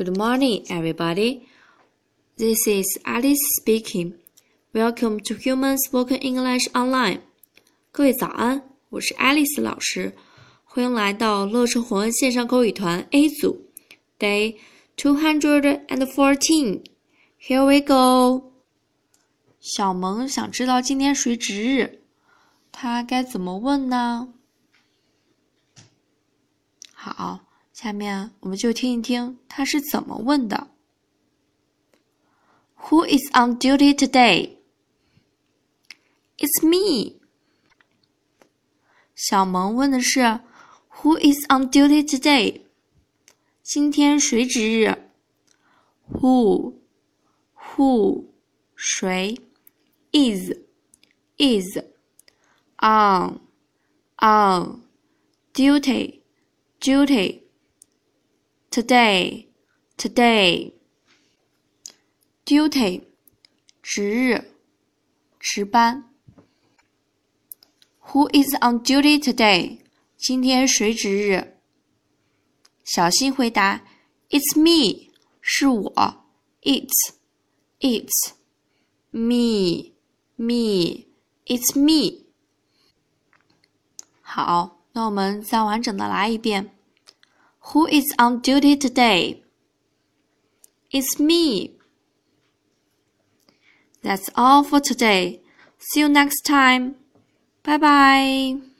Good morning, everybody. This is Alice speaking. Welcome to Human Spoken English Online. 各位早安，我是 Alice 老师，欢迎来到乐成红恩线上口语团 A 组，Day two hundred and fourteen. Here we go. 小萌想知道今天谁值日，他该怎么问呢？好。 下面我们就听一听他是怎么问的。Who is on duty today? It's me. 小萌问的是 Who is on duty today? 今天谁值日？Who Who 谁 is is on on duty duty Today, today. Duty，值日，值班。Who is on duty today？今天谁值日？小新回答：It's me，是我。It's, it's me, me, it's me。好，那我们再完整的来一遍。Who is on duty today? It's me. That's all for today. See you next time. Bye bye.